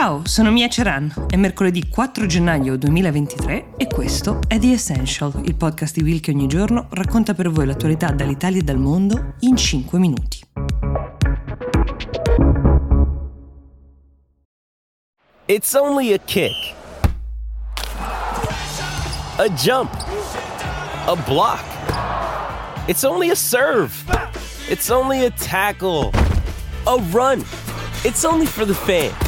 Ciao, sono Mia Ceran. È mercoledì 4 gennaio 2023 e questo è The Essential, il podcast di Will che ogni giorno racconta per voi l'attualità dall'Italia e dal mondo in 5 minuti. It's only a kick. A jump. A block. It's only a serve. It's only a tackle. A run. It's only for the fans.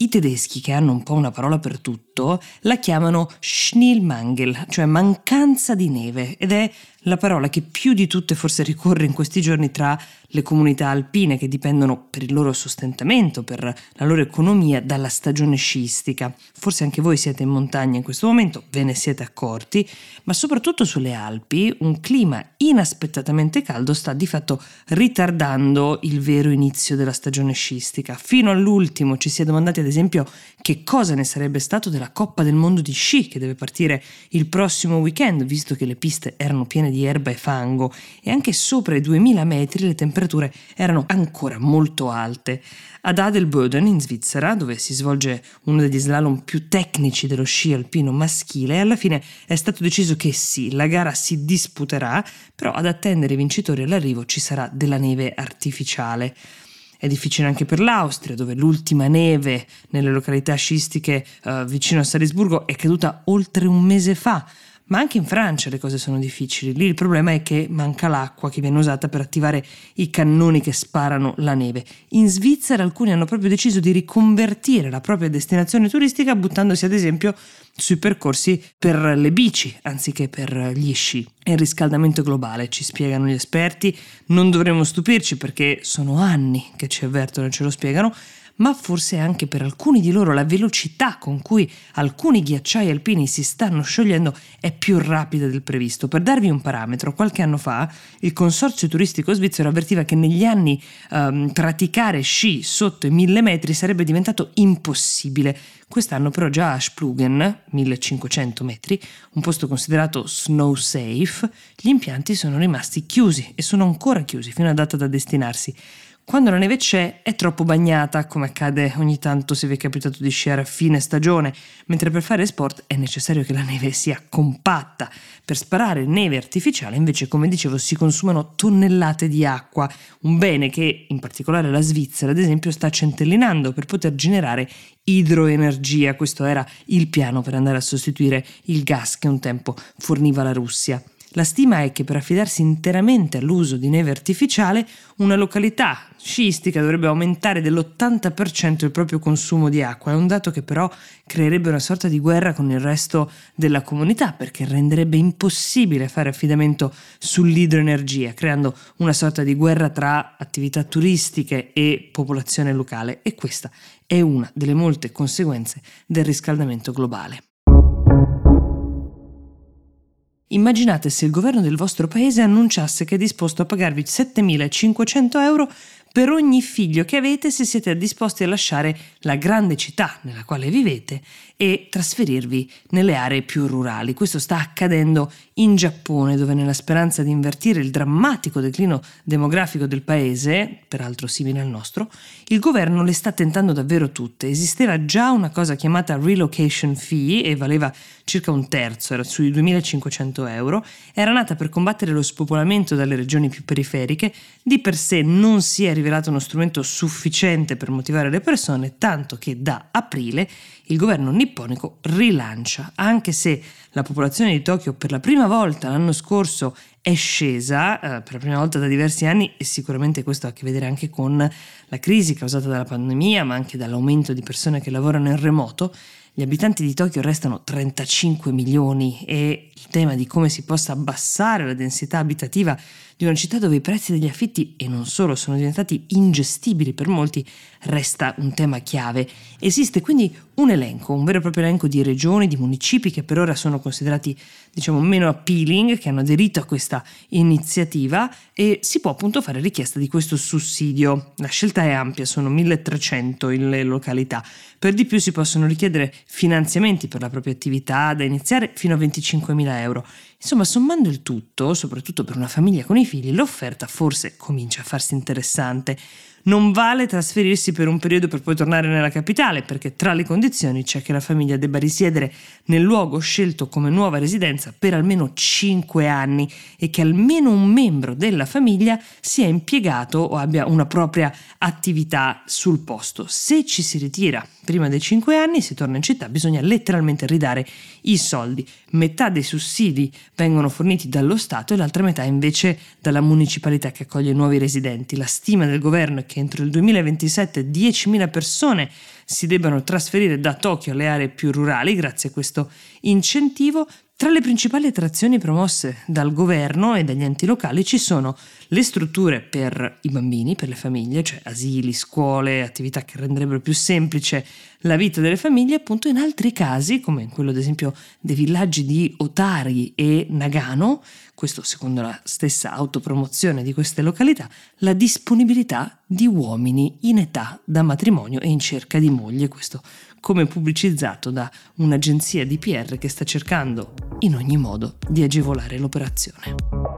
I tedeschi, che hanno un po' una parola per tutto, la chiamano Schneelmangel, cioè mancanza di neve, ed è la parola che più di tutte forse ricorre in questi giorni tra le comunità alpine che dipendono per il loro sostentamento, per la loro economia dalla stagione sciistica. Forse anche voi siete in montagna in questo momento, ve ne siete accorti, ma soprattutto sulle Alpi un clima inaspettatamente caldo sta di fatto ritardando il vero inizio della stagione sciistica. Fino all'ultimo ci si è domandati ad esempio che cosa ne sarebbe stato della Coppa del Mondo di sci che deve partire il prossimo weekend, visto che le piste erano piene di erba e fango e anche sopra i 2000 metri le temperature erano ancora molto alte. Ad Adelboden in Svizzera, dove si svolge uno degli slalom più tecnici dello sci alpino maschile, alla fine è stato deciso che sì, la gara si disputerà, però ad attendere i vincitori all'arrivo ci sarà della neve artificiale. È difficile anche per l'Austria, dove l'ultima neve nelle località sciistiche eh, vicino a Salisburgo è caduta oltre un mese fa. Ma anche in Francia le cose sono difficili. Lì il problema è che manca l'acqua che viene usata per attivare i cannoni che sparano la neve. In Svizzera alcuni hanno proprio deciso di riconvertire la propria destinazione turistica buttandosi ad esempio sui percorsi per le bici anziché per gli sci. È il riscaldamento globale, ci spiegano gli esperti, non dovremmo stupirci perché sono anni che ci avvertono e ce lo spiegano, ma forse anche per alcuni di loro la velocità con cui alcuni ghiacciai alpini si stanno sciogliendo è più rapida del previsto. Per darvi un parametro, qualche anno fa il consorzio turistico svizzero avvertiva che negli anni um, praticare sci sotto i 1000 metri sarebbe diventato impossibile. Quest'anno però già a Splugen, 1500 metri, un posto considerato snow safe, gli impianti sono rimasti chiusi e sono ancora chiusi fino a data da destinarsi. Quando la neve c'è è troppo bagnata, come accade ogni tanto se vi è capitato di sciare a fine stagione, mentre per fare sport è necessario che la neve sia compatta. Per sparare neve artificiale invece, come dicevo, si consumano tonnellate di acqua, un bene che in particolare la Svizzera, ad esempio, sta centellinando per poter generare idroenergia. Questo era il piano per andare a sostituire il gas che un tempo forniva la Russia. La stima è che per affidarsi interamente all'uso di neve artificiale, una località sciistica dovrebbe aumentare dell'80% il proprio consumo di acqua. È un dato che però creerebbe una sorta di guerra con il resto della comunità perché renderebbe impossibile fare affidamento sull'idroenergia, creando una sorta di guerra tra attività turistiche e popolazione locale e questa è una delle molte conseguenze del riscaldamento globale. Immaginate se il governo del vostro paese annunciasse che è disposto a pagarvi 7.500 euro per ogni figlio che avete se siete disposti a lasciare la grande città nella quale vivete e trasferirvi nelle aree più rurali. Questo sta accadendo in Giappone, dove nella speranza di invertire il drammatico declino demografico del paese, peraltro simile al nostro, il governo le sta tentando davvero tutte. Esisteva già una cosa chiamata relocation fee e valeva circa un terzo, era sui 2500 euro, era nata per combattere lo spopolamento dalle regioni più periferiche, di per sé non si è rivelato uno strumento sufficiente per motivare le persone, tanto che da aprile il governo nipponico rilancia, anche se la popolazione di Tokyo per la prima volta l'anno scorso è scesa, eh, per la prima volta da diversi anni e sicuramente questo ha a che vedere anche con la crisi causata dalla pandemia, ma anche dall'aumento di persone che lavorano in remoto, gli abitanti di Tokyo restano 35 milioni e il tema di come si possa abbassare la densità abitativa di una città dove i prezzi degli affitti e non solo sono diventati ingestibili per molti resta un tema chiave. Esiste quindi un elenco, un vero e proprio elenco di regioni, di municipi che per ora sono considerati diciamo meno appealing, che hanno aderito a questa iniziativa e si può appunto fare richiesta di questo sussidio. La scelta è ampia, sono 1300 le località. Per di più si possono richiedere finanziamenti per la propria attività da iniziare fino a 25.000 euro. Insomma, sommando il tutto, soprattutto per una famiglia con i figli, l'offerta forse comincia a farsi interessante. Non vale trasferirsi per un periodo per poi tornare nella capitale, perché tra le condizioni c'è che la famiglia debba risiedere nel luogo scelto come nuova residenza per almeno 5 anni e che almeno un membro della famiglia sia impiegato o abbia una propria attività sul posto. Se ci si ritira prima dei 5 anni, si torna in città, bisogna letteralmente ridare i soldi. Metà dei sussidi vengono forniti dallo Stato e l'altra metà invece dalla municipalità che accoglie nuovi residenti. La stima del governo è che entro il 2027 10.000 persone si debbano trasferire da Tokyo alle aree più rurali grazie a questo incentivo. Tra le principali attrazioni promosse dal governo e dagli enti locali ci sono le strutture per i bambini, per le famiglie, cioè asili, scuole, attività che renderebbero più semplice la vita delle famiglie, appunto in altri casi, come in quello ad esempio dei villaggi di Otari e Nagano, questo secondo la stessa autopromozione di queste località, la disponibilità di uomini in età da matrimonio e in cerca di moglie, questo come pubblicizzato da un'agenzia di PR che sta cercando in ogni modo di agevolare l'operazione.